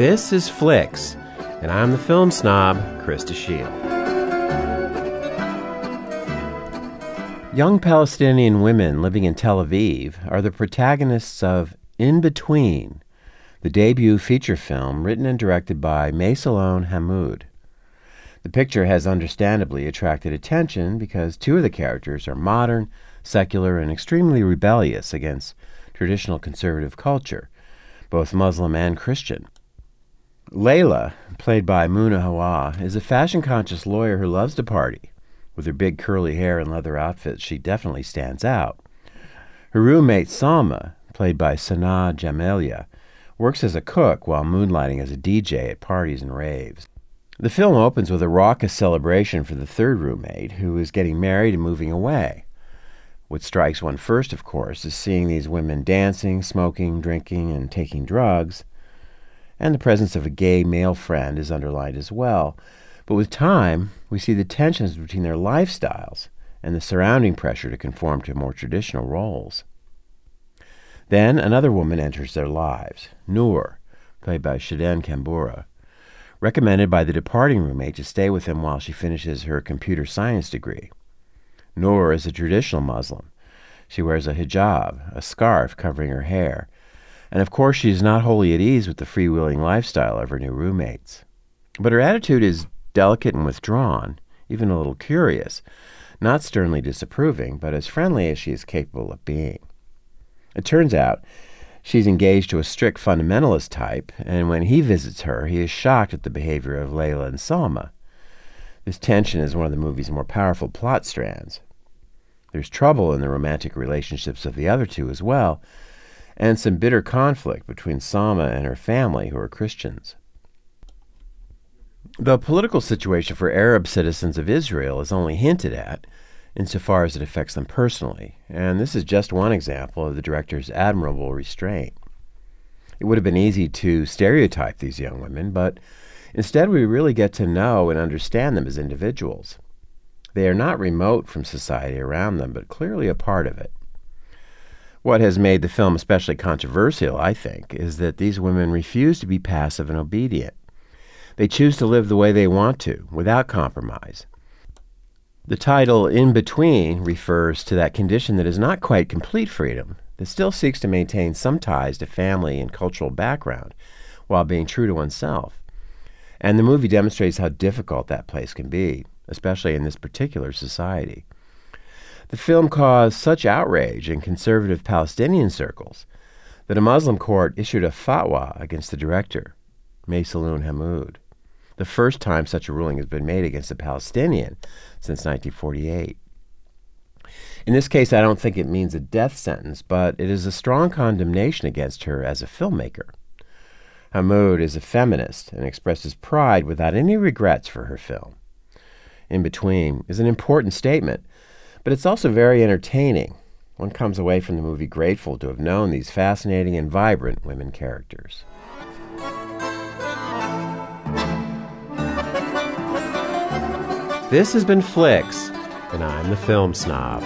This is Flicks, and I'm the film snob, Krista Shield. Young Palestinian women living in Tel Aviv are the protagonists of In Between, the debut feature film written and directed by Maysaloun Hamoud. The picture has understandably attracted attention because two of the characters are modern, secular, and extremely rebellious against traditional conservative culture, both Muslim and Christian. Layla, played by Mouna Hawa, is a fashion conscious lawyer who loves to party. With her big curly hair and leather outfits, she definitely stands out. Her roommate Salma, played by Sanaa Jammelieh, works as a cook while moonlighting as a DJ at parties and raves. The film opens with a raucous celebration for the third roommate, who is getting married and moving away. What strikes one first, of course, is seeing these women dancing, smoking, drinking, and taking drugs. And the presence of a gay male friend is underlined as well. But with time, we see the tensions between their lifestyles and the surrounding pressure to conform to more traditional roles. Then another woman enters their lives, Noor, played by Shaden Kanboura recommended by the departing roommate to stay with him while she finishes her computer science degree. Noor is a traditional Muslim. She wears a hijab, a scarf covering her hair, and of course she is not wholly at ease with the freewheeling lifestyle of her new roommates. But her attitude is delicate and withdrawn, even a little curious, not sternly disapproving, but as friendly as she is capable of being. It turns out She's engaged to a strict fundamentalist type, and when he visits her, he is shocked at the behavior of Layla and Salma. This tension is one of the movie's more powerful plot strands. There's trouble in the romantic relationships of the other two as well, and some bitter conflict between Sama and her family, who are Christians. The political situation for Arab citizens of Israel is only hinted at insofar as it affects them personally, and this is just one example of the director's admirable restraint. It would have been easy to stereotype these young women, but instead we really get to know and understand them as individuals. They are not remote from society around them, but clearly a part of it. What has made the film especially controversial, I think, is that these women refuse to be passive and obedient. They choose to live the way they want to, without compromise, the title In Between refers to that condition that is not quite complete freedom, that still seeks to maintain some ties to family and cultural background while being true to oneself. And the movie demonstrates how difficult that place can be, especially in this particular society. The film caused such outrage in conservative Palestinian circles that a Muslim court issued a fatwa against the director, Maysaloun Hamoud the first time such a ruling has been made against a Palestinian since 1948. In this case, I don't think it means a death sentence, but it is a strong condemnation against her as a filmmaker. Hamoud is a feminist and expresses pride without any regrets for her film. In Between is an important statement, but it's also very entertaining. One comes away from the movie grateful to have known these fascinating and vibrant women characters. This has been Flicks, and I'm the film snob.